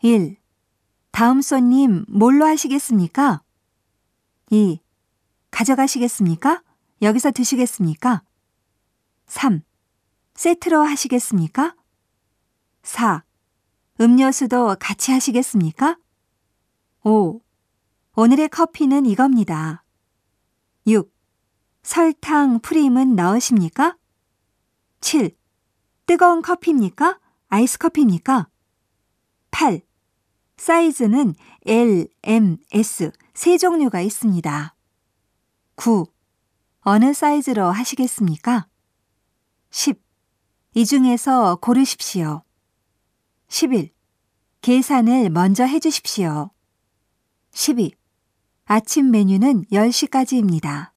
1. 다음 손님 뭘로 하시겠습니까? 2. 가져가시겠습니까? 여기서 드시겠습니까? 3. 세트로 하시겠습니까? 4. 음료수도 같이 하시겠습니까? 5. 오늘의 커피는 이겁니다. 6. 설탕, 프림은 넣으십니까? 7. 뜨거운 커피입니까? 아이스 커피입니까? 8. 사이즈는 L, M, S 세 종류가 있습니다. 9. 어느 사이즈로 하시겠습니까? 10. 이 중에서 고르십시오. 11. 계산을 먼저 해주십시오. 12. 아침 메뉴는 10시까지입니다.